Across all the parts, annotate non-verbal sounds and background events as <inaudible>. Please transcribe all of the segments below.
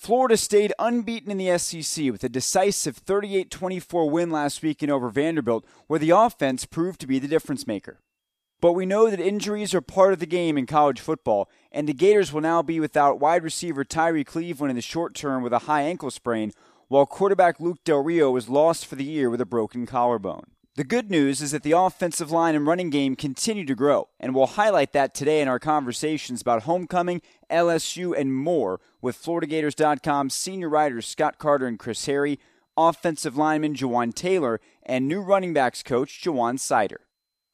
Florida stayed unbeaten in the SEC with a decisive 38 24 win last weekend over Vanderbilt, where the offense proved to be the difference maker. But we know that injuries are part of the game in college football, and the Gators will now be without wide receiver Tyrie Cleveland in the short term with a high ankle sprain, while quarterback Luke Del Rio is lost for the year with a broken collarbone. The good news is that the offensive line and running game continue to grow, and we'll highlight that today in our conversations about homecoming, LSU, and more with FloridaGators.com senior writers Scott Carter and Chris Harry, offensive lineman Jawaan Taylor, and new running backs coach Ja'Juan Seider.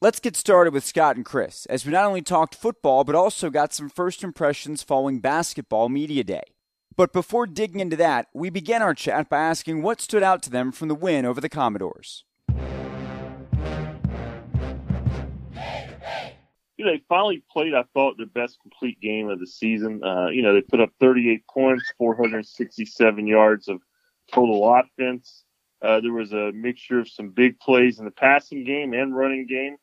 Let's get started with Scott and Chris, as we not only talked football, but also got some first impressions following Basketball Media Day. But before digging into that, we began our chat by asking what stood out to them from the win over the Commodores. You know, they finally played, I thought, their best complete game of the season. Uh, you know, they put up 38 points, 467 yards of total offense. Uh, there was a mixture of some big plays in the passing game and running game.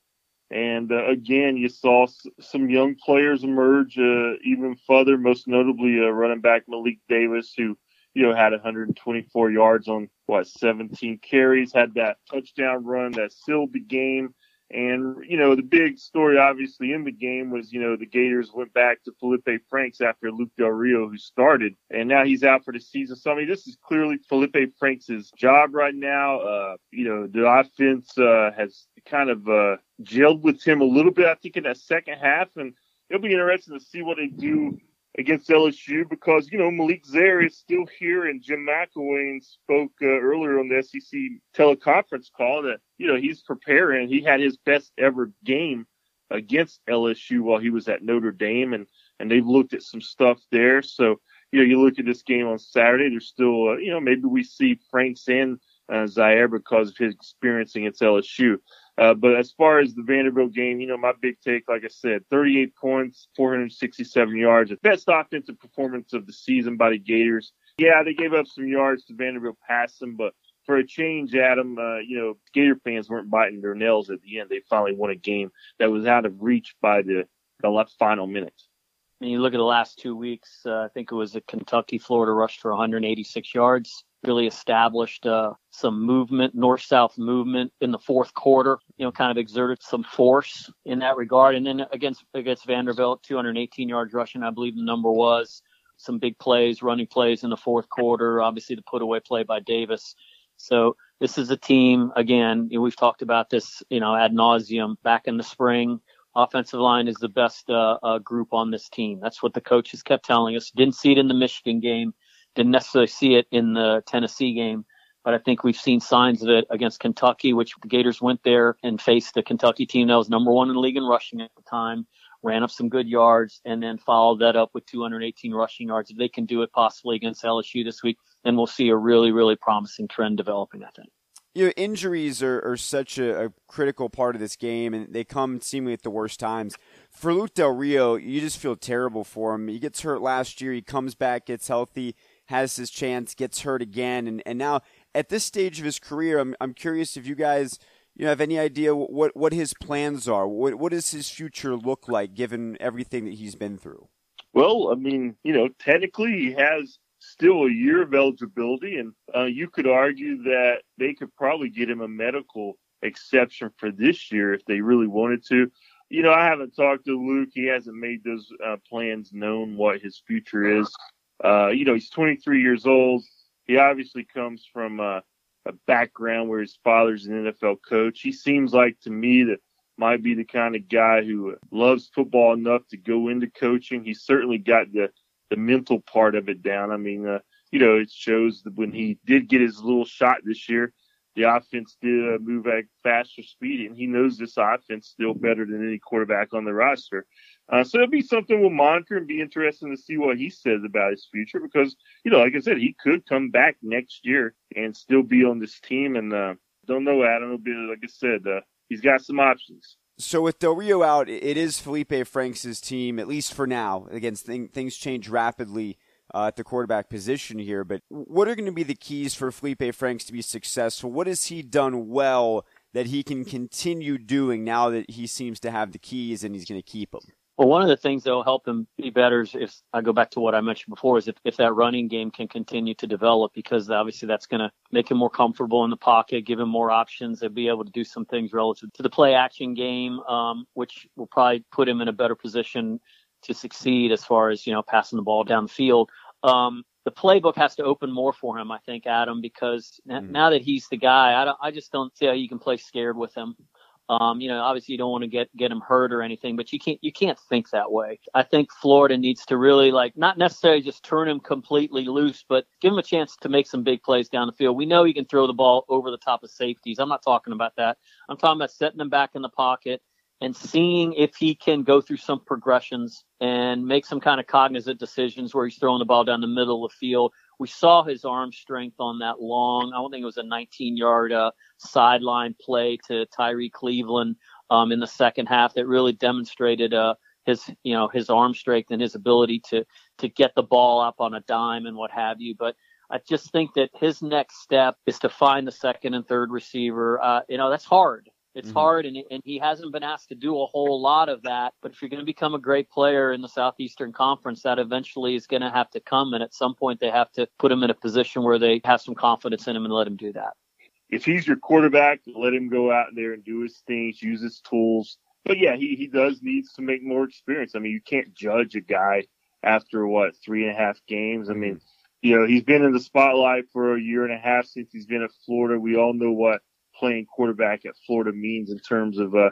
And uh, again, you saw s- some young players emerge uh, even further, most notably uh, running back Malik Davis, who, you know, had 124 yards on, what, 17 carries, had that touchdown run that sealed the game. And, you know, the big story obviously in the game was, you know, the Gators went back to Felipe Franks after Luke Del Rio, who started, and now he's out for the season. So, I mean, this is clearly Felipe Franks' job right now. Uh, you know, the offense, uh, has kind of, uh, gelled with him a little bit, I think, in that second half. And it'll be interesting to see what they do against LSU because, you know, Malik Zaire is still here and Jim McElwain spoke uh, earlier on the SEC teleconference call that, you know, he's preparing. He had his best ever game against LSU while he was at Notre Dame and, and they've looked at some stuff there. So, you know, you look at this game on Saturday, there's still, uh, you know, maybe we see Franks and uh, Zaire because of his experience against LSU. Uh, but as far as the Vanderbilt game, you know, my big take, like I said, 38 points, 467 yards, best offensive performance of the season by the Gators. Yeah, they gave up some yards to Vanderbilt passing, but for a change, Adam, uh, you know, Gator fans weren't biting their nails at the end. They finally won a game that was out of reach by the, the final minutes. And you look at the last two weeks, uh, I think it was a Kentucky Florida rush for 186 yards really established uh, some movement, north-south movement in the fourth quarter. You know, kind of exerted some force in that regard. And then against against Vanderbilt, 218 yards rushing, I believe the number was. Some big plays, running plays in the fourth quarter. Obviously, the put-away play by Davis. So this is a team. Again, we've talked about this, you know, ad nauseum back in the spring. Offensive line is the best uh, uh, group on this team. That's what the coaches kept telling us. Didn't see it in the Michigan game didn't necessarily see it in the Tennessee game, but I think we've seen signs of it against Kentucky, which the Gators went there and faced the Kentucky team that was number one in the league in rushing at the time, ran up some good yards, and then followed that up with 218 rushing yards. If they can do it possibly against LSU this week, then we'll see a really, really promising trend developing, I think. You know, injuries are, are such a, a critical part of this game, and they come seemingly at the worst times. For Luke Del Rio, you just feel terrible for him. He gets hurt last year. He comes back, gets healthy has his chance, gets hurt again, and, and now at this stage of his career, I'm I'm curious if you guys you know, have any idea what what his plans are. What what does his future look like given everything that he's been through? Well, I mean, you know, technically he has still a year of eligibility, and uh, you could argue that they could probably get him a medical exception for this year if they really wanted to. You know, I haven't talked to Luke. He hasn't made those uh, plans known what his future is. Uh, you know, he's 23 years old. He obviously comes from a, a background where his father's an NFL coach. He seems like to me that might be the kind of guy who loves football enough to go into coaching. He certainly got the the mental part of it down. I mean, uh, you know, it shows that when he did get his little shot this year, the offense did uh, move at faster speed, and he knows this offense still better than any quarterback on the roster. Uh, so it'll be something we'll monitor and be interesting to see what he says about his future because, you know, like I said, he could come back next year and still be on this team. And uh, don't know, Adam. It'll be, like I said, uh, he's got some options. So with Del Rio out, it is Felipe Franks' team, at least for now. Again, things change rapidly uh, at the quarterback position here. But what are going to be the keys for Felipe Franks to be successful? What has he done well that he can continue doing now that he seems to have the keys and he's going to keep them? Well, one of the things that will help him be better is if I go back to what I mentioned before is if, if that running game can continue to develop because obviously that's going to make him more comfortable in the pocket, give him more options, and be able to do some things relative to the play action game, um, which will probably put him in a better position to succeed as far as, you know, passing the ball down the field. Um, the playbook has to open more for him, I think, Adam, because mm-hmm. now that he's the guy, I, don't, I just don't see how you can play scared with him. Um, you know, obviously you don't want to get get him hurt or anything, but you can't you can't think that way. I think Florida needs to really like not necessarily just turn him completely loose, but give him a chance to make some big plays down the field. We know he can throw the ball over the top of safeties. I'm not talking about that. I'm talking about setting him back in the pocket and seeing if he can go through some progressions and make some kind of cognizant decisions where he's throwing the ball down the middle of the field. We saw his arm strength on that long, I don't think it was a 19 yard uh, sideline play to Tyrie Cleveland um, in the second half that really demonstrated uh, his, you know, his arm strength and his ability to, to get the ball up on a dime and what have you. But I just think that his next step is to find the second and third receiver. Uh, you know, that's hard. It's mm-hmm. hard, and, and he hasn't been asked to do a whole lot of that. But if you're going to become a great player in the Southeastern Conference, that eventually is going to have to come. And at some point, they have to put him in a position where they have some confidence in him and let him do that. If he's your quarterback, let him go out there and do his things, use his tools. But yeah, he, he does need to make more experience. I mean, you can't judge a guy after what, three and a half games? I mean, you know, he's been in the spotlight for a year and a half since he's been at Florida. We all know what playing quarterback at Florida means in terms of uh,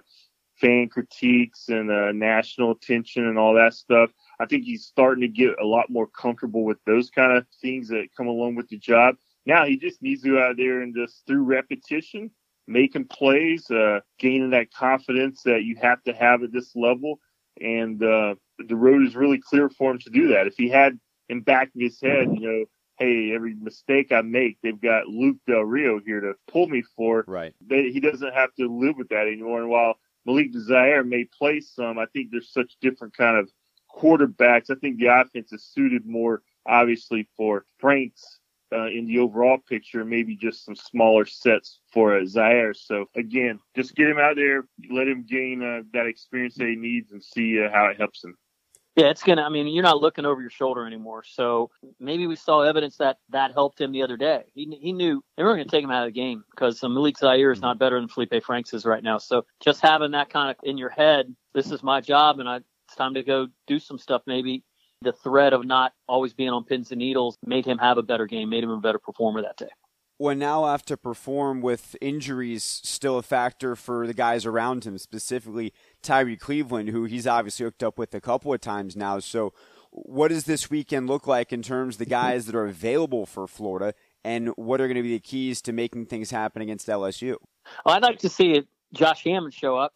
fan critiques and uh, national attention and all that stuff. I think he's starting to get a lot more comfortable with those kind of things that come along with the job. Now he just needs to go out there and just through repetition, making plays, uh, gaining that confidence that you have to have at this level. And uh, the road is really clear for him to do that. If he had in back of his head, you know, hey, every mistake I make, they've got Luke Del Rio here to pull me for. Right. They, he doesn't have to live with that anymore. And while Malik Zaire may play some, I think there's such different kind of quarterbacks. I think the offense is suited more, obviously, for Franks uh, in the overall picture, maybe just some smaller sets for uh, Zaire. So again, just get him out there, let him gain uh, that experience that he needs, and see uh, how it helps him. Yeah, it's gonna. I mean, you're not looking over your shoulder anymore. So maybe we saw evidence that that helped him the other day. He he knew they were to take him out of the game because uh, Malik Zaire is not better than Felipe Franks is right now. So just having that kind of in your head, this is my job, and I, it's time to go do some stuff. Maybe the threat of not always being on pins and needles made him have a better game, made him a better performer that day when now have to perform with injuries still a factor for the guys around him, specifically Tyrie Cleveland, who he's obviously hooked up with a couple of times now. So, what does this weekend look like in terms of the guys that are available for Florida, and what are going to be the keys to making things happen against LSU? Well, I'd like to see Josh Hammond show up.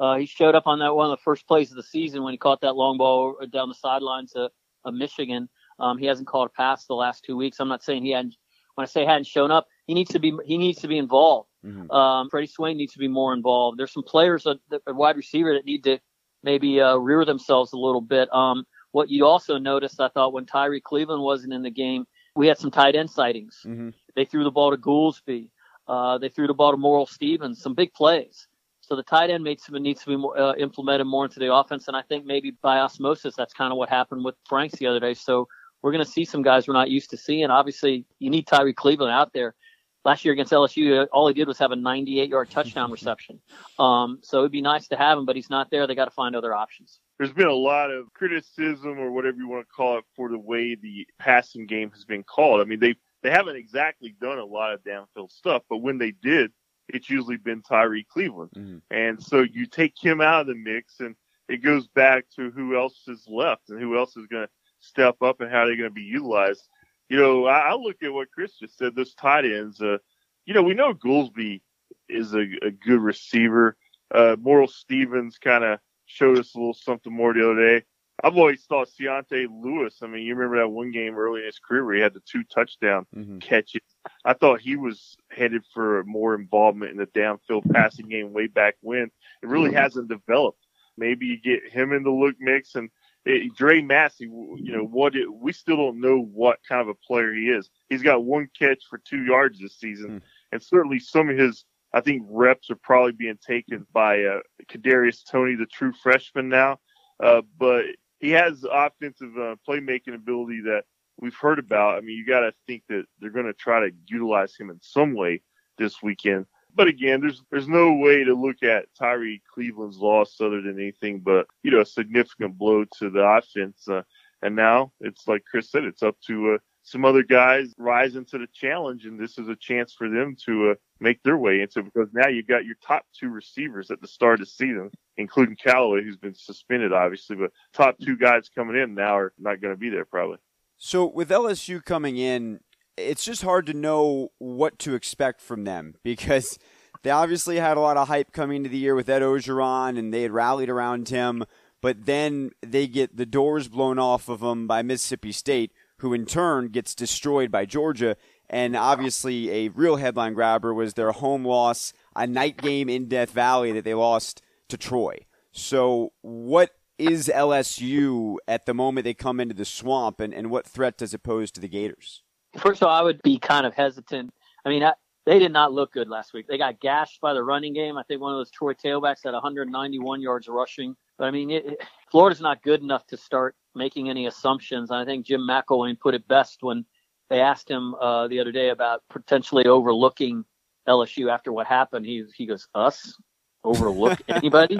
Uh, he showed up on that one of the first plays of the season when he caught that long ball down the sidelines of, of Michigan. Um, he hasn't called a pass the last two weeks. I'm not saying he hadn't when I say hadn't shown up, he needs to be he needs to be involved. Mm-hmm. Um, Freddie Swain needs to be more involved. There's some players, that, a wide receiver, that need to maybe uh, rear themselves a little bit. Um, what you also noticed, I thought, when Tyrie Cleveland wasn't in the game, we had some tight end sightings. Mm-hmm. They threw the ball to Goolsby. Uh, they threw the ball to Moral Stevens. Some big plays. So the tight end needs to, needs to be more, uh, implemented more into the offense, and I think maybe by osmosis, that's kind of what happened with Franks the other day. So we're going to see some guys we're not used to seeing. Obviously, you need Tyrie Cleveland out there. Last year against LSU, all he did was have a 98 yard touchdown reception. Um, so it'd be nice to have him, but he's not there. They got to find other options. There's been a lot of criticism or whatever you want to call it for the way the passing game has been called. I mean, they they haven't exactly done a lot of downfield stuff, but when they did, it's usually been Tyrie Cleveland. Mm-hmm. And so you take him out of the mix and it goes back to who else is left and who else is going to step up and how they're going to be utilized. You know, I, I look at what Chris just said. Those tight ends, uh, you know, we know Goolsby is a, a good receiver. Uh, Moral Stevens kind of showed us a little something more the other day. I've always thought C'yontai Lewis. I mean, you remember that one game early in his career where he had the two touchdown mm-hmm. catches. I thought he was headed for more involvement in the downfield passing game way back when. It really mm-hmm. hasn't developed. Maybe you get him in the look mix and it, Dre Massey. You know what? It, we still don't know what kind of a player he is. He's got one catch for two yards this season, mm-hmm. and certainly some of his I think reps are probably being taken by uh, Kadarius Toney, the true freshman now. Uh, but he has offensive uh, playmaking ability that we've heard about. I mean, you got to think that they're going to try to utilize him in some way this weekend. But again, there's there's no way to look at Tyrie Cleveland's loss other than anything but you know a significant blow to the offense. Uh, and now it's like Chris said, it's up to uh, some other guys rising to the challenge, and this is a chance for them to uh, make their way into because now you've got your top two receivers at the start of the season, including Callaway, who's been suspended, obviously, but top two guys coming in now are not going to be there probably. So with LSU coming in, it's just hard to know what to expect from them <laughs> because they obviously had a lot of hype coming into the year with Ed Orgeron and they had rallied around him. But then they get the doors blown off of them by Mississippi State, who in turn gets destroyed by Georgia. And obviously, a real headline grabber was their home loss, a night game in Death Valley that they lost to Troy. So, what is LSU at the moment they come into the swamp, and, and what threat does it pose to the Gators? First of all, I would be kind of hesitant. I mean, I, they did not look good last week. They got gashed by the running game. I think one of those Troy tailbacks had 191 yards rushing. But I mean, it, it, Florida's not good enough to start making any assumptions. And I think Jim McElwain put it best when they asked him uh, the other day about potentially overlooking LSU after what happened. He he goes, "Us overlook <laughs> anybody?"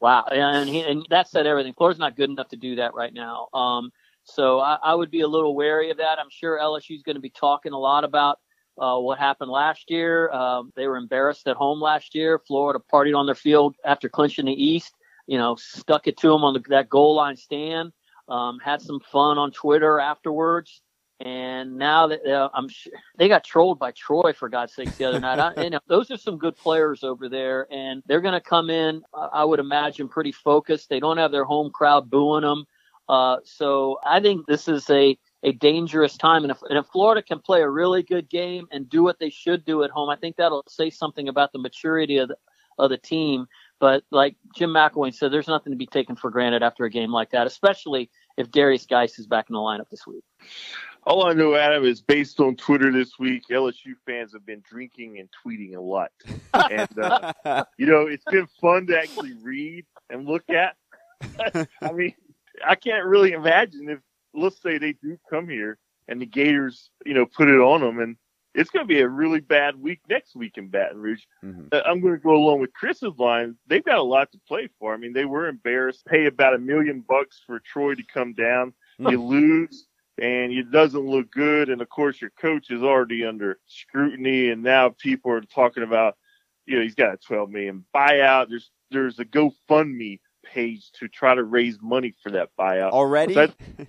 wow, and he, and that said everything. Florida's not good enough to do that right now. Um, so I, I would be a little wary of that. I'm sure LSU's going to be talking a lot about uh, what happened last year. Um, they were embarrassed at home last year. Florida partied on their field after clinching the East. You know, stuck it to them on the, that goal line stand. Um, had some fun on Twitter afterwards. And now that uh, I'm sure they got trolled by Troy for God's sakes the other night. I, you know, those are some good players over there, and they're going to come in. I would imagine pretty focused. They don't have their home crowd booing them. Uh, so I think this is a a dangerous time. And if, and if Florida can play a really good game and do what they should do at home, I think that'll say something about the maturity of the, of the team. But like Jim McElwain said, there's nothing to be taken for granted after a game like that, especially if Derrius Guice is back in the lineup this week. All I know, Adam, is based on Twitter this week, LSU fans have been drinking and tweeting a lot. and, uh, <laughs> you know, it's been fun to actually read and look at. <laughs> I mean, I can't really imagine if let's say they do come here and the Gators, you know, put it on them, and it's going to be a really bad week next week in Baton Rouge. Mm-hmm. Uh, I'm going to go along with Chris's line. They've got a lot to play for. I mean, they were embarrassed. Pay about a million bucks for Troy to come down. You lose, and it doesn't look good. And of course, your coach is already under scrutiny, and now people are talking about, you know, he's got a 12 million buyout. There's there's a GoFundMe page to try to raise money for that buyout. Already?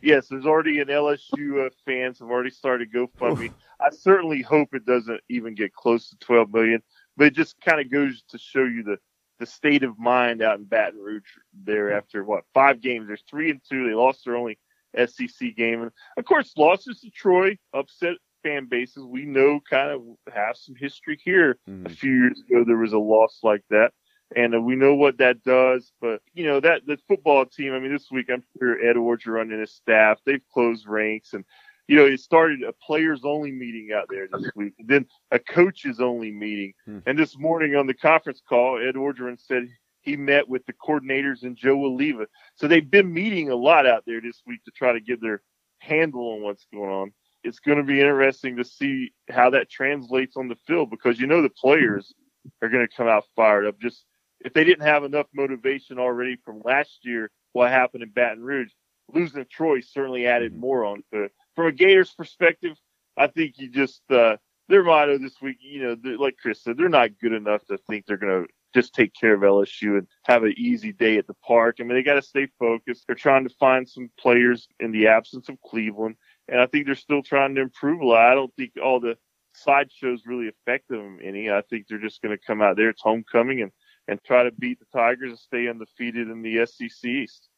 yes, there's already an LSU uh, fans have already started GoFundMe. I certainly hope it doesn't even get close to 12 million, but it just kind of goes to show you the the state of mind out in Baton Rouge there after what five games. There's three and two. They lost their only SEC game, and of course losses to Troy upset fan bases. We know kind of have some history here. Mm. A few years ago, there was a loss like that and uh, we know what that does. But you know that the football team. I mean, this week I'm sure Ed Orgeron and his staff they've closed ranks, and you know it started a players only meeting out there this week, and then a coaches only meeting. Hmm. And this morning on the conference call, Ed Orgeron said he met with the coordinators and Joe Alleva. So they've been meeting a lot out there this week to try to get their handle on what's going on. It's going to be interesting to see how that translates on the field because you know the players are going to come out fired up. Just if they didn't have enough motivation already from last year, what happened in Baton Rouge, losing to Troy certainly added mm-hmm. more on to it. From a Gators perspective, I think you just uh, their motto this week, you know, like Chris said, they're not good enough to think they're going to just take care of LSU and have an easy day at the park. I mean, they got to stay focused. They're trying to find some players in the absence of Cleveland, and I think they're still trying to improve a lot. I don't think all the sideshows really affect them any. I think they're just going to come out there. It's homecoming and, and try to beat the Tigers and stay undefeated in the SEC East.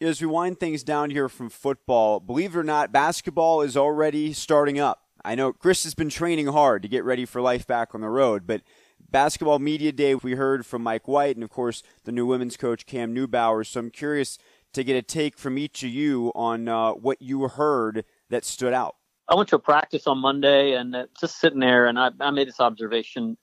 As we wind things down here from football, believe it or not, basketball is already starting up. I know Chris has been training hard to get ready for life back on the road, but basketball media day, we heard from Mike White and, of course, the new women's coach, Cam Newbauer. So I'm curious to get a take from each of you on uh, what you heard that stood out. I went to a practice on Monday and uh, just sitting there, and I, I made this observation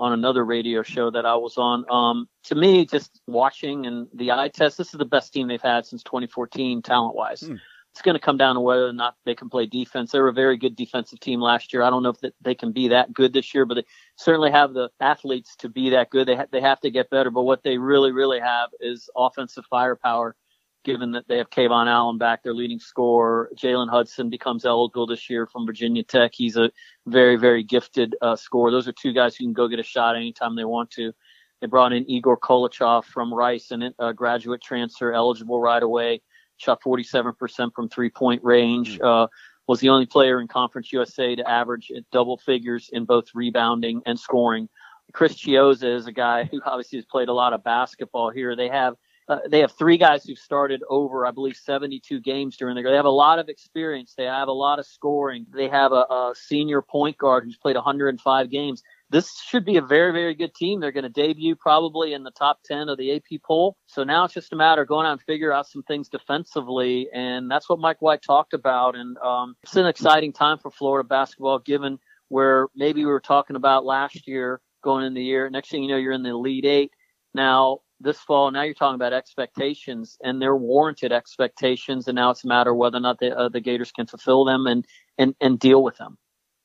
on another radio show that I was on. Um, to me, just watching and the eye test, this is the best team they've had since 2014, talent wise. Hmm. It's going to come down to whether or not they can play defense. They were a very good defensive team last year. I don't know if they can be that good this year, but they certainly have the athletes to be that good. They ha- they have to get better. But what they really, really have is offensive firepower given that they have KeVaughn Allen back, their leading scorer. Jalen Hudson becomes eligible this year from Virginia Tech. He's a very, very gifted uh, scorer. Those are two guys who can go get a shot anytime they want to. They brought in Egor Koulechov from Rice, and a graduate transfer eligible right away. Shot 47% from three point range. Hmm. Uh, was the only player in Conference USA to average double figures in both rebounding and scoring. Chris Chiozza is a guy who obviously has played a lot of basketball here. They have uh, they have three guys who've started over, I believe, 72 games during the year. They have a lot of experience. They have a lot of scoring. They have a, a senior point guard who's played 105 games. This should be a very, very good team. They're going to debut probably in the top 10 of the AP poll. So now it's just a matter of going out and figure out some things defensively. And that's what Mike White talked about. And um, it's an exciting time for Florida basketball, given where maybe we were talking about last year going in the year. Next thing you know, you're in the Elite Eight. Now, this fall, now you're talking about expectations, and they're warranted expectations, and now it's a matter whether or not the, uh, the Gators can fulfill them and, and, and deal with them.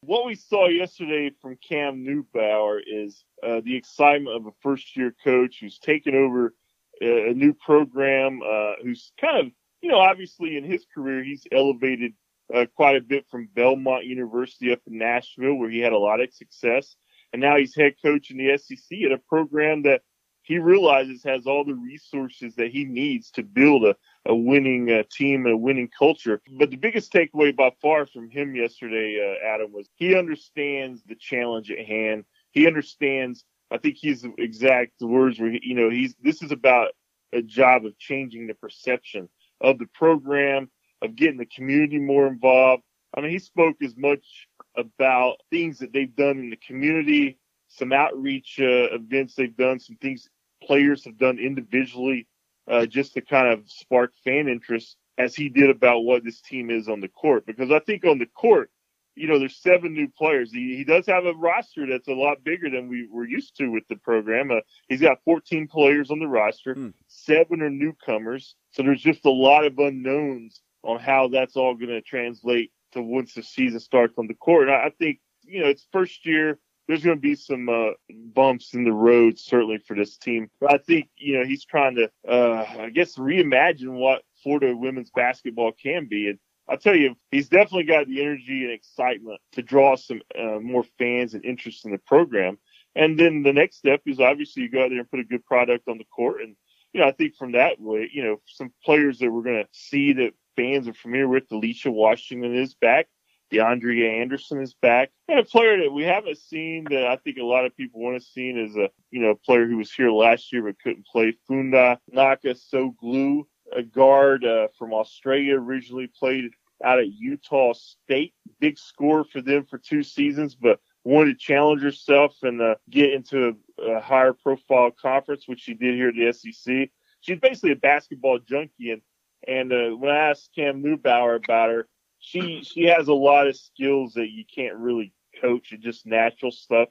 What we saw yesterday from Cam Newbauer is uh, the excitement of a first year coach who's taken over a, a new program, uh, who's kind of, you know, obviously in his career, he's elevated uh, quite a bit from Belmont University up in Nashville, where he had a lot of success. And now he's head coach in the SEC at a program that he realizes has all the resources that he needs to build a, a winning uh, team and a winning culture. But the biggest takeaway by far from him yesterday, uh, Adam, was he understands the challenge at hand. He understands. I think he's exact words where he, you know he's this is about a job of changing the perception of the program, of getting the community more involved. I mean, he spoke as much about things that they've done in the community, some outreach uh, events they've done, some things players have done individually uh, just to kind of spark fan interest as he did about what this team is on the court. Because I think on the court, you know, there's seven new players. He, he does have a roster that's a lot bigger than we were used to with the program. Uh, he's got 14 players on the roster. Hmm. Seven are newcomers. So there's just a lot of unknowns on how that's all going to translate to once the season starts on the court. And I, I think, you know, it's first year there's going to be some uh, bumps in the road, certainly for this team. But I think you know he's trying to, uh, I guess, reimagine what Florida women's basketball can be. And I'll tell you, he's definitely got the energy and excitement to draw some uh, more fans and interest in the program. And then the next step is obviously you go out there and put a good product on the court. And you know, I think from that way, you know, some players that we're going to see that fans are familiar with, Alicia Washington is back. DeAndrea Anderson is back. And a player that we haven't seen that I think a lot of people want to see is a, you know, player who was here last year but couldn't play. Funda Nakkasoglu, a guard uh, from Australia, originally played out at Utah State. Big score for them for two seasons, but wanted to challenge herself and uh, get into a, a higher profile conference, which she did here at the SEC. She's basically a basketball junkie. And, and uh, when I asked Cam Newbauer about her, she she has a lot of skills that you can't really coach and just natural stuff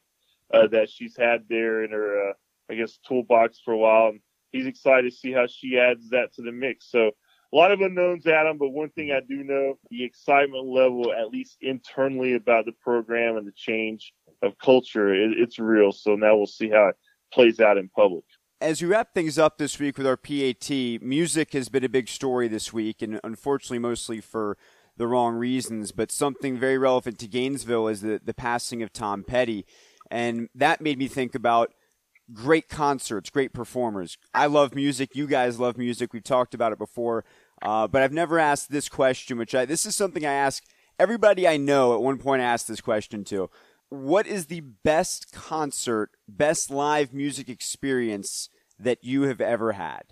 uh, that she's had there in her uh, I guess toolbox for a while. And he's excited to see how she adds that to the mix. So a lot of unknowns, Adam. But one thing I do know, the excitement level, at least internally, about the program and the change of culture, it, it's real. So now we'll see how it plays out in public as we wrap things up this week with our PAT, music has been a big story this week, and unfortunately, mostly for the wrong reasons, but something very relevant to Gainesville is the, the passing of Tom Petty. And that made me think about great concerts, great performers. I love music. You guys love music. We've talked about it before. Uh, but I've never asked this question, which I, this is something I ask everybody I know at one point I asked this question to. what is the best concert, best live music experience that you have ever had?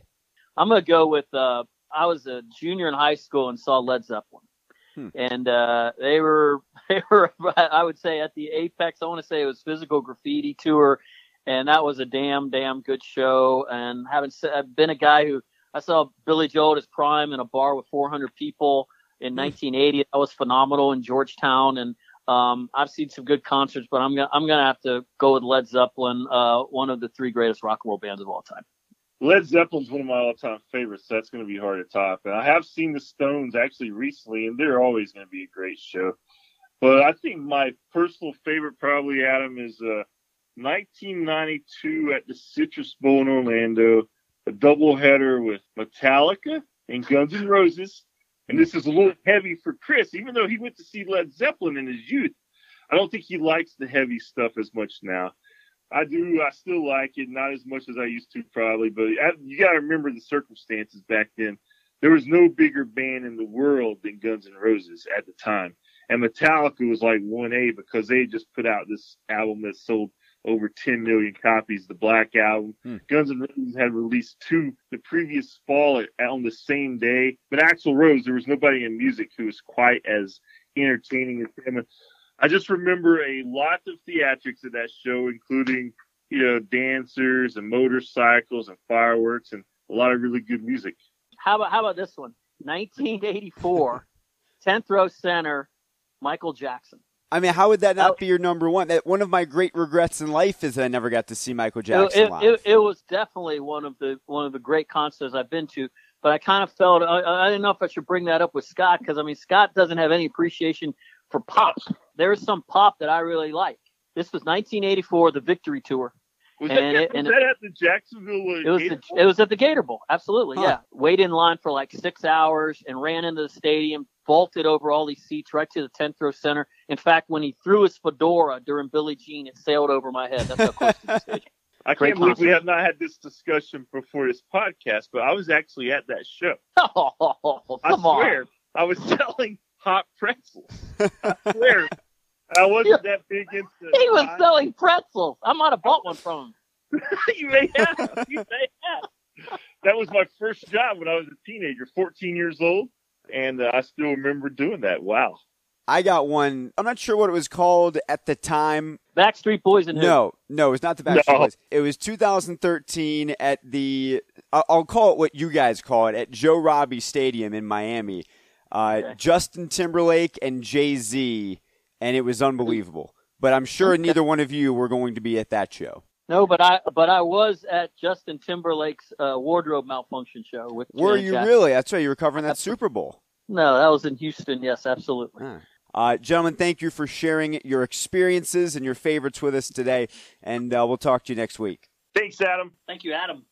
I'm gonna go with. Uh, I was a junior in high school and saw Led Zeppelin, hmm. and uh, they were <laughs> they were I would say at the apex. I want to say it was Physical Graffiti tour, and that was a damn damn good show. And having I've been a guy who I saw Billy Joel at his prime in a bar with 400 people in 1980. Hmm. That was phenomenal in Georgetown, and um, I've seen some good concerts, but I'm gonna I'm gonna have to go with Led Zeppelin, uh, one of the three greatest rock and roll bands of all time. Led Zeppelin's one of my all-time favorites, so that's going to be hard to top. And I have seen the Stones actually recently, and they're always going to be a great show. But I think my personal favorite, probably Adam, is uh, 1992 at the Citrus Bowl in Orlando, a doubleheader with Metallica and Guns N' Roses. And this is a little heavy for Chris, even though he went to see Led Zeppelin in his youth. I don't think he likes the heavy stuff as much now. I do. I still like it, not as much as I used to probably, but you got to remember the circumstances back then. There was no bigger band in the world than Guns N' Roses at the time, and Metallica was like one A because they just put out this album that sold over 10 million copies. The Black Album. Hmm. Guns N' Roses had released two the previous fall on the same day, but Axl Rose, there was nobody in music who was quite as entertaining as him. I just remember a lot of theatrics at that show, including, you know, dancers and motorcycles and fireworks and a lot of really good music. How about how about this one? 1984, 10th <laughs> row center, Michael Jackson. I mean, how would that not oh. be your number one? That one of my great regrets in life is that I never got to see Michael Jackson it, live. It, it, was definitely one of the one of the great concerts I've been to. But I kind of felt I, I didn't know if I should bring that up with Scott because I mean Scott doesn't have any appreciation for pop. There's some pop that I really like. This was 1984, the Victory Tour. Was, that, it, was that, at the Jacksonville? Uh, it was the, it was at the Gator Bowl. Absolutely, huh. yeah. Waited in line for like six hours and ran into the stadium, vaulted over all these seats right to the 10th row center. In fact, when he threw his fedora during Billie Jean, it sailed over my head. That's how close to the stage. <laughs> I Great can't believe we have not had this discussion before this podcast, but I was actually at that show. <laughs> Oh, come I swear, on. I was <laughs> selling hot pretzels. I swear. I wasn't that big into. He was selling pretzels. I might have bought one from him. <laughs> you may have. You may have. That was my first job when I was a teenager, 14 years old, and uh, I still remember doing that. Wow. I got one. I'm not sure what it was called at the time. Backstreet Boys and no, no, it was not the Backstreet no. Boys. It was 2013 at the. I'll call it what you guys call it at Joe Robbie Stadium in Miami. Uh, okay. Justin Timberlake and Jay Z and it was unbelievable. But I'm sure neither one of you were going to be at that show. No, but I but I was at Justin Timberlake's uh, wardrobe malfunction show with. Were you Jackson. really? That's right. You were covering that Super Bowl. No, that was in Houston. Yes, absolutely. Uh, gentlemen, thank you for sharing your experiences and your favorites with us today, and uh, we'll talk to you next week. Thanks, Adam. Thank you, Adam.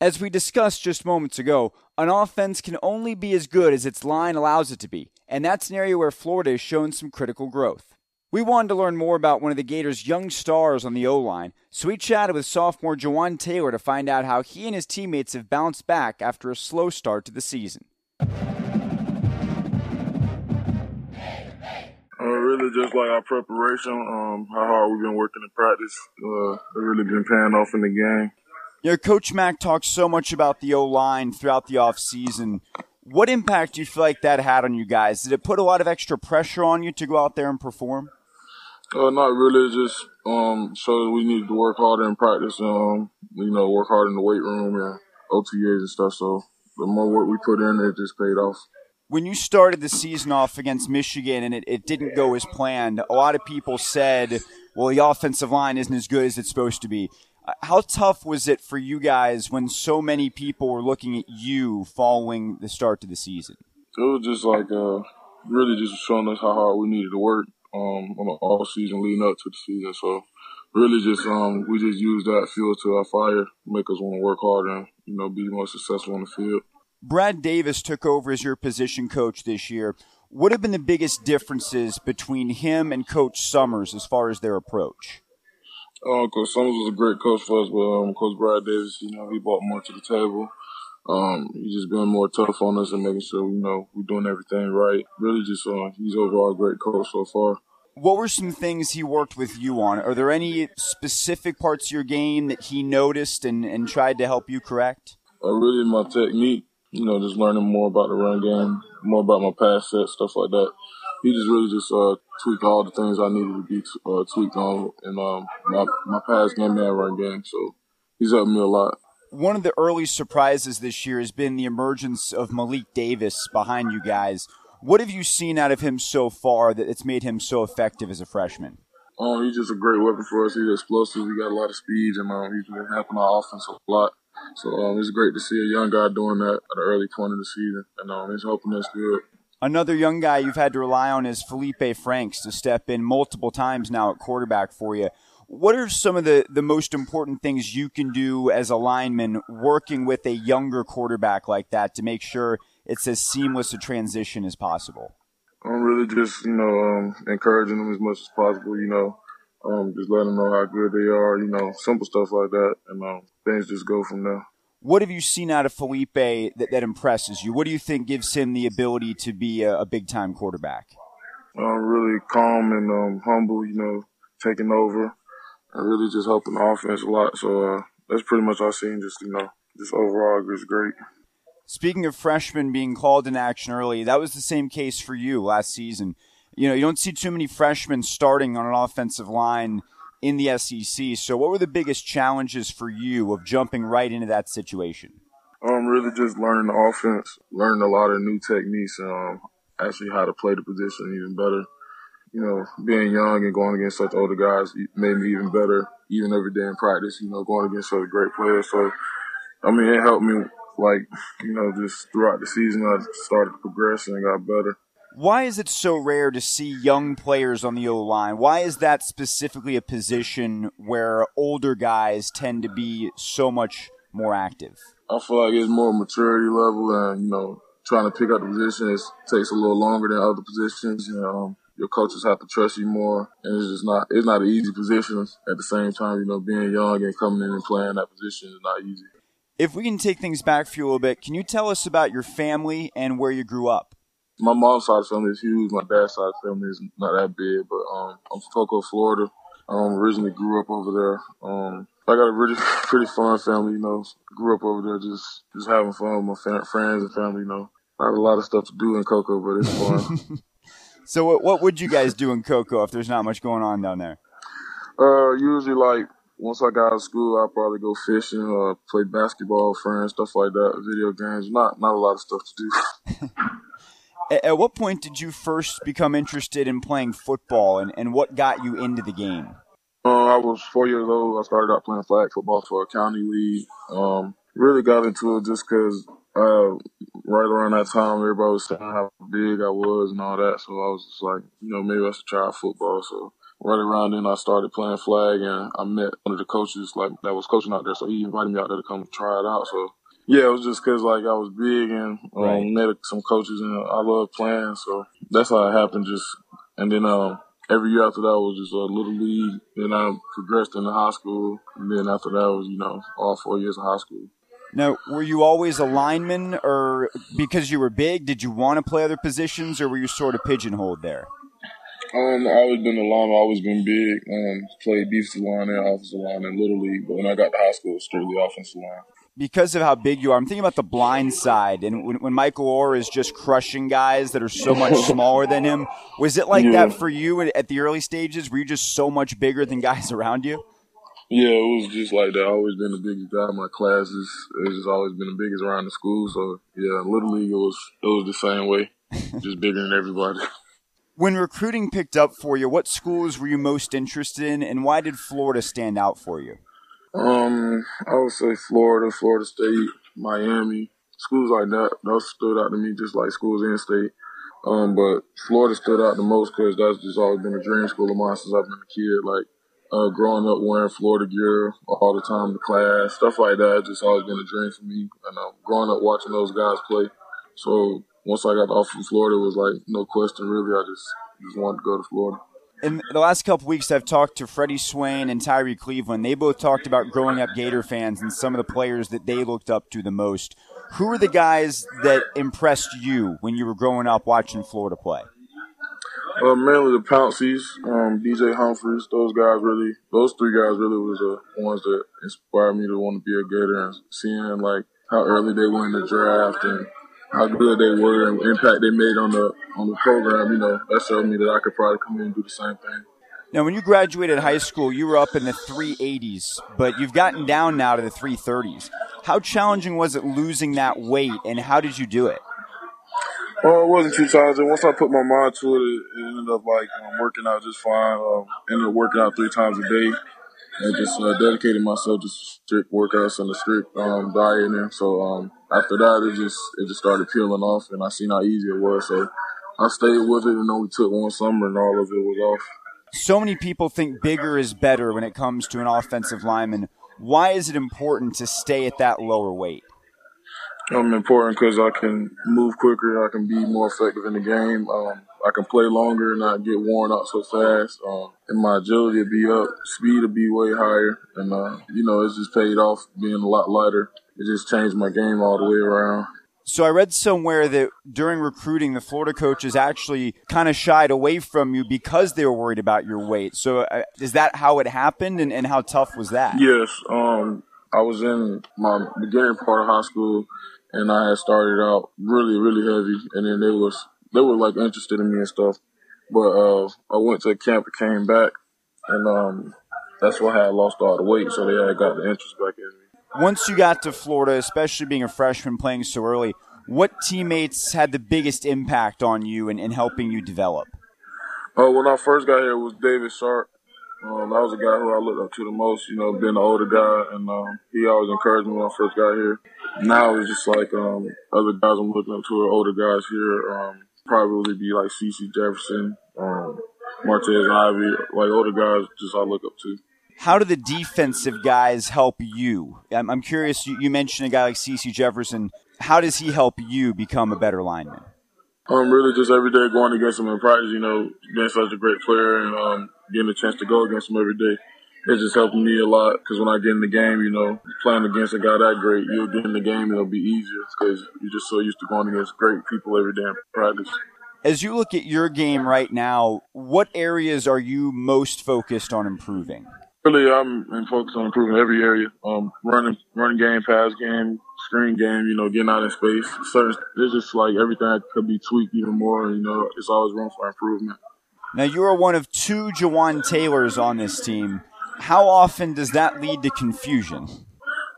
As we discussed just moments ago, an offense can only be as good as its line allows it to be, and that's an area where Florida has shown some critical growth. We wanted to learn more about one of the Gators' young stars on the O line, so we chatted with sophomore Jawaan Taylor to find out how he and his teammates have bounced back after a slow start to the season. Uh, really, just like our preparation, um, how hard we've been working in practice, uh, it really been paying off in the game. You know, Coach Mack talks so much about the O line throughout the offseason. What impact do you feel like that had on you guys? Did it put a lot of extra pressure on you to go out there and perform? Uh, not really. Just um, so we need to work harder in practice. Um, you know, work hard in the weight room and OTAs and stuff. So the more work we put in, it just paid off. When you started the season off against Michigan and it, it didn't go as planned, a lot of people said, "Well, the offensive line isn't as good as it's supposed to be." How tough was it for you guys when so many people were looking at you following the start to the season? It was just like uh, really just showing us how hard we needed to work um, on the all season leading up to the season. So really just um, we just used that fuel to our fire, make us want to work harder and you know be more successful on the field. Brad Davis took over as your position coach this year. What have been the biggest differences between him and Coach Summers as far as their approach? Uh, Coach Summers was a great coach for us, but um, Coach Brad Davis, you know, he brought more to the table. Um, he's just been more tough on us and making sure you know we're doing everything right. Really, just uh, he's overall a great coach so far. What were some things he worked with you on? Are there any specific parts of your game that he noticed and, and tried to help you correct? Uh, really, my technique. You know, just learning more about the run game, more about my pass set, stuff like that. He just really just uh, tweaked all the things I needed to be uh, tweaked on in um, my my pass game and run game. So he's helped me a lot. One of the early surprises this year has been the emergence of Malik Davis behind you guys. What have you seen out of him so far that it's made him so effective as a freshman? Um, he's just a great weapon for us. He's explosive. He got a lot of speed, and um, he's been helping our offense a lot. So um, it's great to see a young guy doing that at an early point in the season, and um, he's helping us good. Another young guy you've had to rely on is Felipe Franks to step in multiple times now at quarterback for you. What are some of the, the most important things you can do as a lineman working with a younger quarterback like that to make sure it's as seamless a transition as possible? I'm really just, you know, um, encouraging them as much as possible, you know, um, just letting them know how good they are, you know, simple stuff like that, and um, things just go from there. What have you seen out of Felipe that, that impresses you? What do you think gives him the ability to be a, a big time quarterback? Uh, really calm and um, humble, you know, taking over and really just helping the offense a lot. So uh, that's pretty much all I've seen. Just you know, just overall, it's great. Speaking of freshmen being called in action early, that was the same case for you last season. You know, you don't see too many freshmen starting on an offensive line in the SEC. So, what were the biggest challenges for you of jumping right into that situation? Um, really just learning the offense, learning a lot of new techniques, and um, actually how to play the position even better. You know, being young and going against such older guys made me even better, even every day in practice. You know, going against such great players. So, I mean, it helped me like, you know, just throughout the season, I started to progress and got better. Why is it so rare to see young players on the O line? Why is that specifically a position where older guys tend to be so much more active? I feel like it's more maturity level, and you know, trying to pick up the positions takes a little longer than other positions. You know, um, your coaches have to trust you more, and it's just not it's not an easy position. At the same time, you know, being young and coming in and playing that position is not easy. If we can take things back for you a little bit, can you tell us about your family and where you grew up? My mom's side of the family is huge. My dad's side of the family is not that big, but um, I'm from Cocoa, Florida. Um, originally grew up over there. Um, I got a really <laughs> pretty fun family, you know. Grew up over there, just just having fun with my friends and family. You know, I have a lot of stuff to do in Cocoa, but it's fun. <laughs> so, what, what would you guys do in Cocoa if there's not much going on down there? Uh, usually like once I got out of school, I'd probably go fishing or play basketball with friends, stuff like that. Video games, not not a lot of stuff to do. <laughs> At what point did you first become interested in playing football, and, and what got you into the game? Uh, I was four years old. I started out playing flag football for a county league. Um, really got into it just because uh, right around that time, everybody was saying how big I was and all that. So I was just like, you know, maybe I should try football. So right around then I started playing flag and I met one of the coaches like that was coaching out there. So he invited me out there to come try it out. So yeah, it was just cause like I was big and um, right. met some coaches and I love playing. So that's how it happened. Just, and then, um, every year after that was just a little league. Then I progressed into high school. And then after that was, you know, all four years of high school. Now, were you always a lineman or because you were big, did you want to play other positions or were you sort of pigeonholed there? Um, I always been a lineman. I always been big. Um, played defensive line and offensive line in little league, but when I got to high school, it was strictly offensive line. Because of how big you are, I'm thinking about the blind side, and when, when Michael Oher is just crushing guys that are so much <laughs> smaller than him. Was it like yeah. that for you at the early stages? Were you just so much bigger than guys <laughs> around you? Yeah, it was just like that. I always been the biggest guy in my classes. It's just always been the biggest around the school. So yeah, literally it was it was the same way, <laughs> just bigger than everybody. When recruiting picked up for you, what schools were you most interested in, and why did Florida stand out for you? Um, I would say Florida, Florida State, Miami, schools like that. Those stood out to me just like schools in state. Um, but Florida stood out the most because that's just always been a dream school of mine since I've been a kid. Like uh, growing up wearing Florida gear all the time to class, stuff like that. Just always been a dream for me. And um, growing up watching those guys play. So once I got off from Florida, it was like no question really. I just just wanted to go to Florida. In the last couple weeks, I've talked to Freddie Swain and Tyrie Cleveland. They both talked about growing up Gator fans and some of the players that they looked up to the most. Who are the guys that impressed you when you were growing up watching Florida play? Uh, mainly the Pounceys, um, DJ Humphries, those guys really, those three guys really was the ones that inspired me to want to be a Gator and seeing like how early they went in the draft and how good they were and impact they made on the on the program. You know, that showed me that I could probably come in and do the same thing. Now, when you graduated high school, you were up in the 380s, but you've gotten down now to the 330s. How challenging was it losing that weight, and how did you do it? Well, it wasn't too challenging. Once I put my mind to it, it ended up like um, working out just fine. Um, ended up working out three times a day, and just uh, dedicated myself to strict workouts and a strict um, diet. And so um, after that, it just it just started peeling off, and I seen how easy it was. So I stayed with it, and only took one summer, and all of it was off. So many people think bigger is better when it comes to an offensive lineman. Why is it important to stay at that lower weight? Um, important because I can move quicker. I can be more effective in the game. Um, I can play longer and not get worn out so fast. Um, and my agility will be up, speed will be way higher, and uh, you know it's just paid off being a lot lighter. It just changed my game all the way around. So I read somewhere that during recruiting, the Florida coaches actually kind of shied away from you because they were worried about your weight. So uh, is that how it happened, and, and how tough was that? Yes, um, I was in my beginning part of high school, and I had started out really, really heavy, and then it was they were like interested in me and stuff. But uh, I went to camp and came back, and um, that's why I had lost all the weight, so they had got the interest back in me once you got to Florida, especially being a freshman playing so early, what teammates had the biggest impact on you and in, in, helping you develop? Oh, when I first got here, it was David Sharpe. Um, that was a guy who I looked up to the most, you know, being an older guy, and um, he always encouraged me when I first got here. Now it's just like um, other guys I'm looking up to are older guys here. Um, probably be like CeCe Jefferson, um, Martez Ivey, like older guys just I look up to how do the defensive guys help you? I'm, I'm curious. You, you, mentioned a guy like CeCe Jefferson. How does he help you become a better lineman? Um, really just every day going against him in practice. You know, being such a great player and um, getting a chance to go against him every day. It's just helping me a lot because when I get in the game, you know, playing against a guy that great, you'll get in the game, it'll be easier because you're just so used to going against great people every day in practice. As you look at your game right now, what areas are you most focused on improving? Really, I'm focused on improving every area. Um, running, running game, pass game, screen game. You know, getting out in space. Certain, it's just like everything could be tweaked even more. You know, it's always room for improvement. Now you are one of two Jawaan Taylors on this team. How often does that lead to confusion?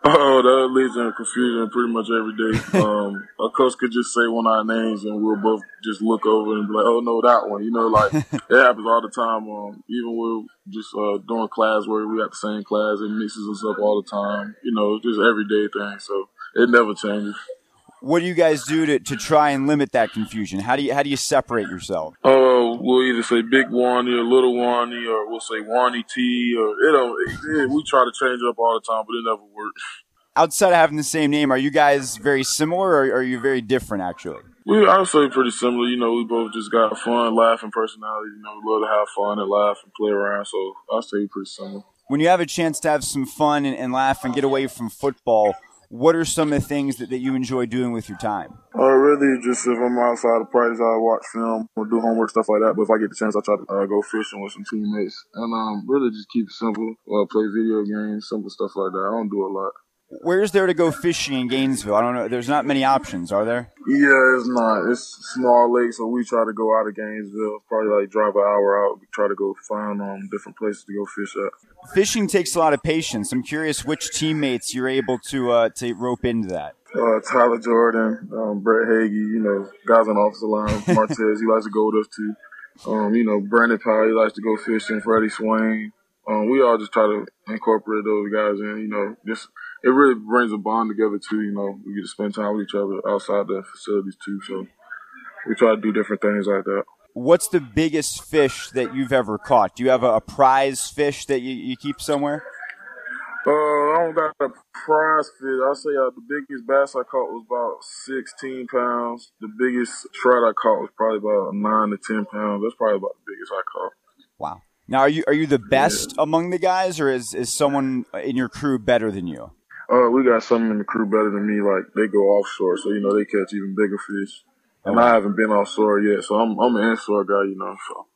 Oh, that leads to confusion pretty much every day. Um, a coach could just say one of our names and we'll both just look over and be like, oh, no, that one. You know, like <laughs> it happens all the time. Um, even we're just uh, doing class where we got the same class, it mixes us up all the time. You know, just everyday thing. So it never changes what do you guys do to, to try and limit that confusion? How do you how do you separate yourself? Oh, uh, we'll either say Big Wani or Little Wani, or we'll say Wani T, or you know, it, we try to change it up all the time, but it never works. Outside of having the same name, are you guys very similar, or are you very different? Actually, we I would say pretty similar. You know, we both just got fun, laughing personality. You know, we love to have fun and laugh and play around. So I'd say pretty similar. When you have a chance to have some fun and, and laugh and get away from football what are some of the things that, that you enjoy doing with your time? Uh, really, just if I'm outside of practice, I watch film or do homework, stuff like that. But if I get the chance, I try to uh, go fishing with some teammates. And um, really just keep it simple. Uh, play video games, simple stuff like that. I don't do a lot. Where's there to go fishing in Gainesville? I don't know. There's not many options, are there? Yeah, it's not. It's small lake, so we try to go out of Gainesville. Probably like drive an hour out. Try to go find um different places to go fish at. Fishing takes a lot of patience. I'm curious which teammates you're able to uh, to rope into that. Uh, Tyler Jordan, um, Brett Heggie, you know, guys on the offensive line. <laughs> Martez, he likes to go with us too. Um, you know, Brandon Powell, he likes to go fishing. Freddie Swain. Um, we all just try to incorporate those guys in. You know, just it really brings a bond together too. You know, we get to spend time with each other outside the facilities too. So we try to do different things like that. What's the biggest fish that you've ever caught? Do you have a, a prize fish that you, you keep somewhere? Uh, I don't got a prize fish. I say uh, the biggest bass I caught was about 16 pounds. The biggest trout I caught was probably about nine to 10 pounds. That's probably about the biggest I caught. Wow. Now, are you are you the best yeah. among the guys, or is is someone in your crew better than you? Uh, we got some in the crew better than me. Like they go offshore, so you know they catch even bigger fish. And oh. I haven't been offshore yet, so I'm I'm an inshore guy, you know. So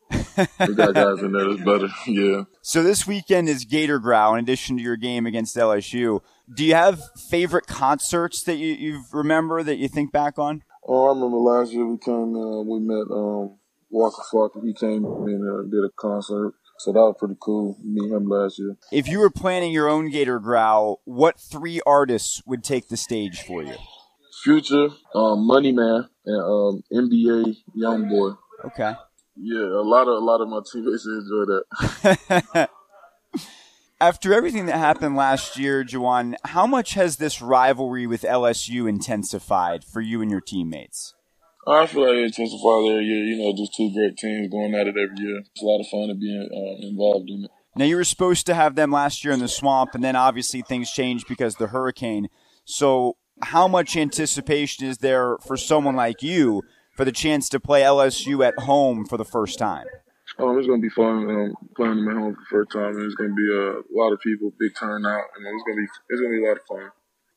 we got <laughs> guys in there that's better. <laughs> Yeah. So this weekend is Gator Growl in addition to your game against LSU. Do you have favorite concerts that you, you remember that you think back on? Oh, I remember last year we came, uh, we met um, Waka Flocka. He came and uh, did a concert. So that was pretty cool. Me him last year. If you were planning your own Gator Growl, what three artists would take the stage for you? Future, um, Money Man, and um, NBA YoungBoy. Okay. Yeah, a lot of a lot of my teammates enjoy that. <laughs> <laughs> After everything that happened last year, Jawaan, how much has this rivalry with LSU intensified for you and your teammates? I feel like it intensified every year. You know, just two great teams going at it every year. It's a lot of fun to be uh, involved in it. Now you were supposed to have them last year in the swamp, and then obviously things changed because the hurricane. So, how much anticipation is there for someone like you for the chance to play LSU at home for the first time? Oh, it's gonna be fun um, playing them at home for the first time. And it's gonna be a lot of people, big turnout, and it's gonna be it's gonna be a lot of fun.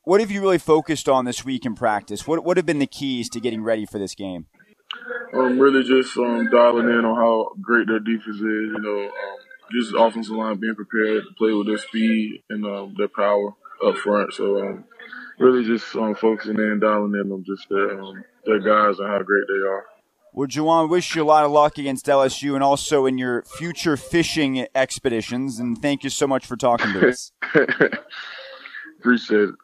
What have you really focused on this week in practice? What what have been the keys to getting ready for this game? Um, really just um, dialing in on how great their defense is. You know, um, just offensive line being prepared to play with their speed and uh, their power up front. So um, really just um, focusing in, dialing in on just their um, their guys and how great they are. Well, Jawaan, wish you a lot of luck against LSU and also in your future fishing expeditions. And thank you so much for talking to us. <laughs> Appreciate it.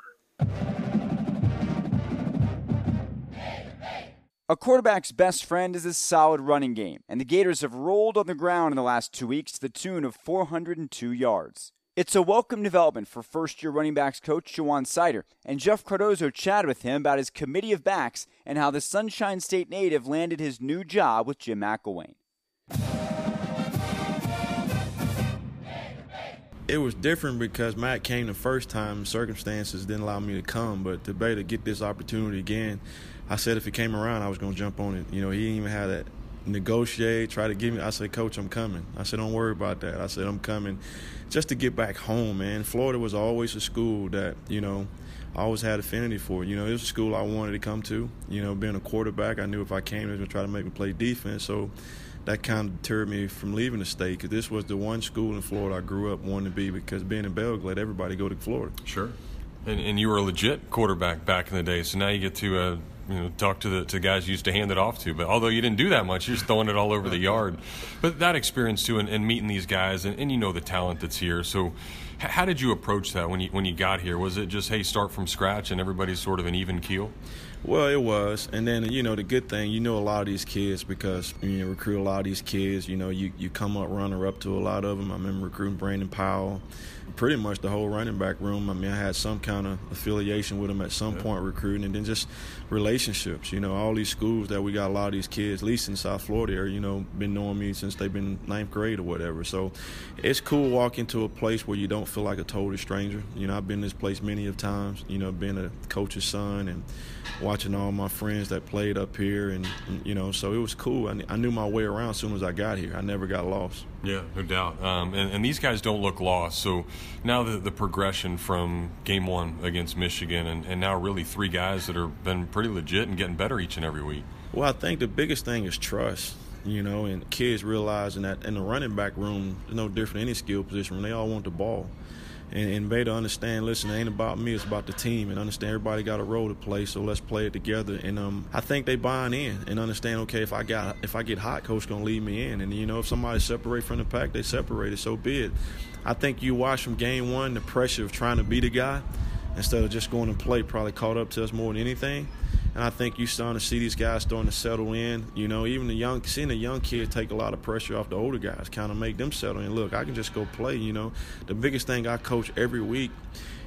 A quarterback's best friend is a solid running game, and the Gators have rolled on the ground in the last two weeks to the tune of 402 yards. It's a welcome development for first year running backs coach Ja'Juan Seider, and Jeff Cardozo chatted with him about his committee of backs and how the Sunshine State native landed his new job with Jim McElwain. It was different because Matt came the first time, circumstances didn't allow me to come, but to be able to get this opportunity again, I said if it came around, I was going to jump on it. You know, he didn't even have to negotiate, try to give me. I said, Coach, I'm coming. I said, don't worry about that. I said, I'm coming just to get back home, man. Florida was always a school that, you know, I always had affinity for. You know, it was a school I wanted to come to. You know, being a quarterback, I knew if I came, they were going to try to make me play defense. So that kind of deterred me from leaving the state because this was the one school in Florida I grew up wanting to be because being in Belle Glade, everybody go to Florida. Sure. And, and you were a legit quarterback back in the day, so now you get to uh, you know talk to the to guys you used to hand it off to. But although you didn't do that much, you're just throwing it all over the yard. But that experience too, and, and meeting these guys, and, and, you know the talent that's here. So, h- how did you approach that when you when you got here? Was it just hey, start from scratch, and everybody's sort of an even keel? Well, it was, and then you know the good thing, you know a lot of these kids because you know, recruit a lot of these kids. You know, you you come up runner up to a lot of them. I remember recruiting Brandon Powell, pretty much the whole running back room. I mean, I had some kind of affiliation with them at some yeah. point recruiting, and then just relationships. You know, all these schools that we got a lot of these kids, at least in South Florida, are you know been knowing me since they've been ninth grade or whatever. So it's cool walking to a place where you don't feel like a total stranger. You know, I've been this place many of times. You know, being a coach's son and watching all my friends that played up here, and, and you know, so it was cool. I, I, knew my way around as soon as I got here. I never got lost. Yeah, no doubt. Um, and, and, these guys don't look lost. So now the, the progression from game one against Michigan, and, and now really three guys that have been pretty legit and getting better each and every week. Well, I think the biggest thing is trust you know, and kids realizing that in the running back room, it's no different any skill position. They all want the ball and, and Beta understand, listen, it ain't about me, it's about the team, and understand everybody got a role to play, so let's play it together. And um, I think they buying in and understand, okay, if I got if I get hot, coach gonna leave me in, and you know, if somebody separate from the pack, they separated, so be it. I think you watch from game one the pressure of trying to be the guy instead of just going to play probably caught up to us more than anything. And I think you're starting to see these guys starting to settle in. You know, even the young, seeing the young kid take a lot of pressure off the older guys, kind of make them settle in. Look, I can just go play. You know, the biggest thing I coach every week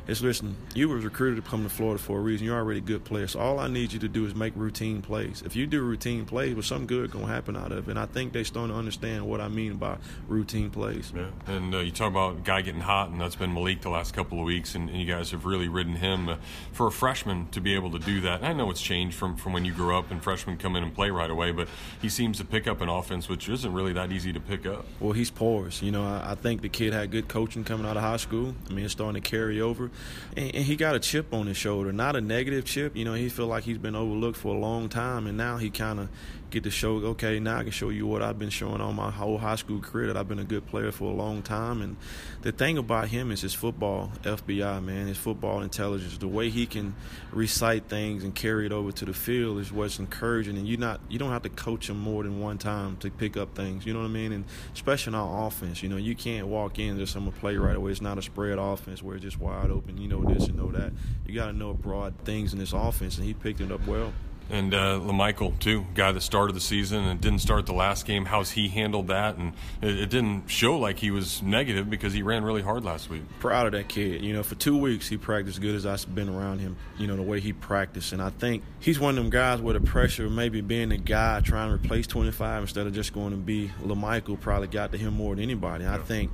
is listen, you were recruited to come to Florida for a reason. You're already a good player. So all I need you to do is make routine plays. If you do routine plays, well, something good going to happen out of it. And I think they're starting to understand what I mean by routine plays. Yeah. And uh, you talk about guy getting hot, and that's been Malik the last couple of weeks, and, and you guys have really ridden him. Uh, for a freshman to be able to do that, I know it's changed from, from when you grew up and freshmen come in and play right away, but he seems to pick up an offense which isn't really that easy to pick up. Well, he's porous. You know, I, I think the kid had good coaching coming out of high school. I mean, it's starting to carry over and, and, he got a chip on his shoulder, not a negative chip. You know, he feel like he's been overlooked for a long time, and now he kind of get to show. Okay, now I can show you what I've been showing all my whole high school career that I've been a good player for a long time. And the thing about him is his football FBI, man, his football intelligence, the way he can recite things and carry it over to the field is what's encouraging. And you not you don't have to coach him more than one time to pick up things. You know what I mean? And especially in our offense, you know, you can't walk in just I'm gonna play right away. It's not a spread offense where it's just wide open. You know this and know that. You got to know broad things in this offense, and he picked it up well. And uh, Lamical, too, guy that started the season and didn't start the last game. How's he handled that? And it, it, didn't show like he was negative because he ran really hard last week. Proud of that kid. You know, for two weeks he practiced good as I've been around him. You know, the way he practiced, and I think he's one of them guys where the pressure, maybe being the guy trying to replace 25 instead of just going to be Lamical, probably got to him more than anybody. I think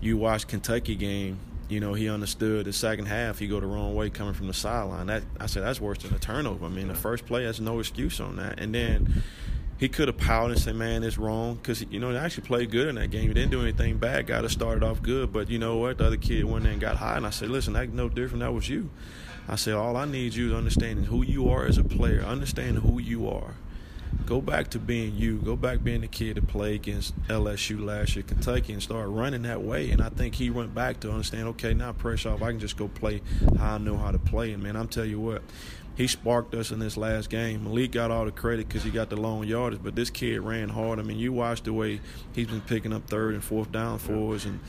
you watch Kentucky game you know, he understood the second half he go the wrong way coming from the sideline. That I said that's worse than a turnover. I mean, the first play has no excuse on that. And then he could have pouted and said, "Man, it's wrong," because you know he actually played good in that game. He didn't do anything bad. Got to started off good, but you know what? The other kid went in and got high, and I said, "Listen, that's no different. That was you." I said, "All I need you to understand is who you are as a player. Understand who you are." Go back to being you. Go back being the kid that played against LSU last year, Kentucky, and start running that way. And I think he went back to understand, okay, now pressure off. I can just go play how I know how to play. And man, I'm tell you what, he sparked us in this last game. Malik got all the credit because he got the long yardage, but this kid ran hard. I mean, you watched the way he's been picking up third and fourth down for us, and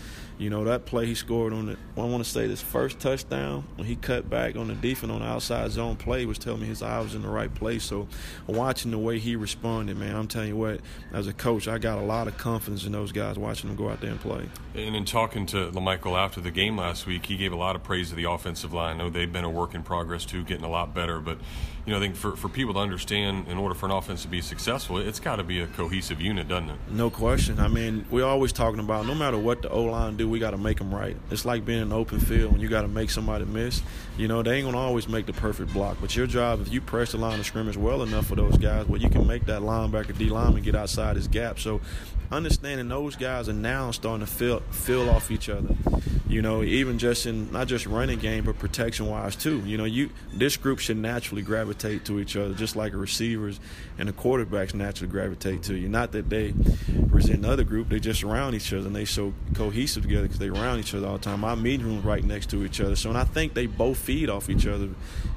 you know that play he scored on it. I want to say this first touchdown when he cut back on the defense on the outside zone play was telling me his eye was in the right place. So watching the way he responded, man, I'm telling you what, as a coach, I got a lot of confidence in those guys watching them go out there and play. And in talking to Lamical after the game last week, he gave a lot of praise to the offensive line. I know they've been a work in progress too, getting a lot better, but you know, I think for, for people to understand, in order for an offense to be successful, it's got to be a cohesive unit, doesn't it? No question. I mean, we're always talking about no matter what the O line do, we got to make them right. It's like being in an open field when you got to make somebody miss. You know, they ain't gonna always make the perfect block, but your job if you press the line of scrimmage well enough for those guys, well, you can make that linebacker D lineman get outside his gap. So, understanding those guys are now starting to fill fill off each other. You know, even just in not just running game, but protection wise too. You know, you this group should naturally gravitate to each other, just like receivers and the quarterbacks naturally gravitate to you. Not that they resent another group; they just around each other and they so cohesive together because they around each other all the time. Our meeting rooms right next to each other, so and I think they both feed off each other.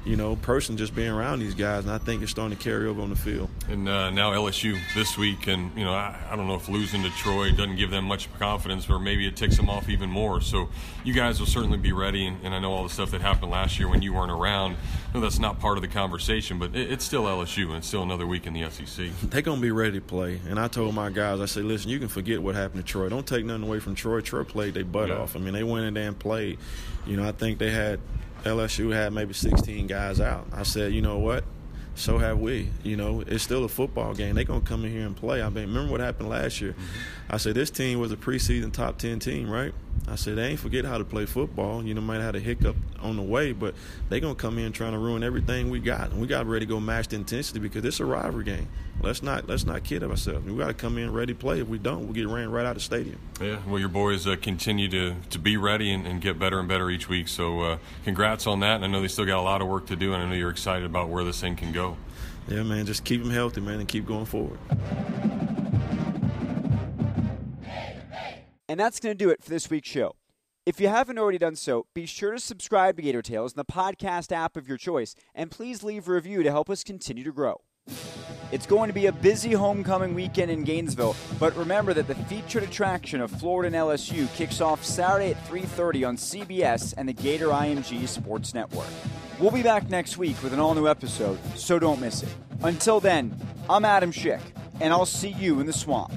You know, person just being around these guys, and I think it's starting to carry over on the field. And uh, now LSU this week, and you know, I, I don't know if losing to Troy doesn't give them much confidence, or maybe it ticks them off even more. So you guys will certainly be ready, and, and I know all the stuff that happened last year when you weren't around. I know that's not part of the conversation, but it, it's still LSU, and it's still another week in the SEC. They're gonna be ready to play, and I told my guys, I said, listen, you can forget what happened to Troy. Don't take nothing away from Troy. Troy played their butt yeah. off. I mean, they went in there and played. You know, I think they had LSU had maybe 16 guys out. I said, you know what? So have we. You know, it's still a football game. They're gonna come in here and play. I mean, remember what happened last year? Mm-hmm. I said this team was a preseason top 10 team, right? I said, they ain't forget how to play football. You know, might have had a hiccup on the way, but they going to come in trying to ruin everything we got. And we got ready to go match the intensity because it's a rivalry game. Let's not let's not kid ourselves. We got to come in ready to play. If we don't, we'll get ran right out of the stadium. Yeah, well, your boys uh, continue to, to be ready and, and, get better and better each week. So uh, congrats on that. And I know they still got a lot of work to do, and I know you're excited about where this thing can go. Yeah, man, just keep them healthy, man, and keep going forward. And that's going to do it for this week's show. If you haven't already done so, be sure to subscribe to Gator Tales in the podcast app of your choice, and please leave a review to help us continue to grow. It's going to be a busy homecoming weekend in Gainesville, but remember that the featured attraction of Florida and LSU kicks off Saturday at 3:30 on CBS and the Gator IMG Sports Network. We'll be back next week with an all-new episode, so don't miss it. Until then, I'm Adam Schick, and I'll see you in the swamp.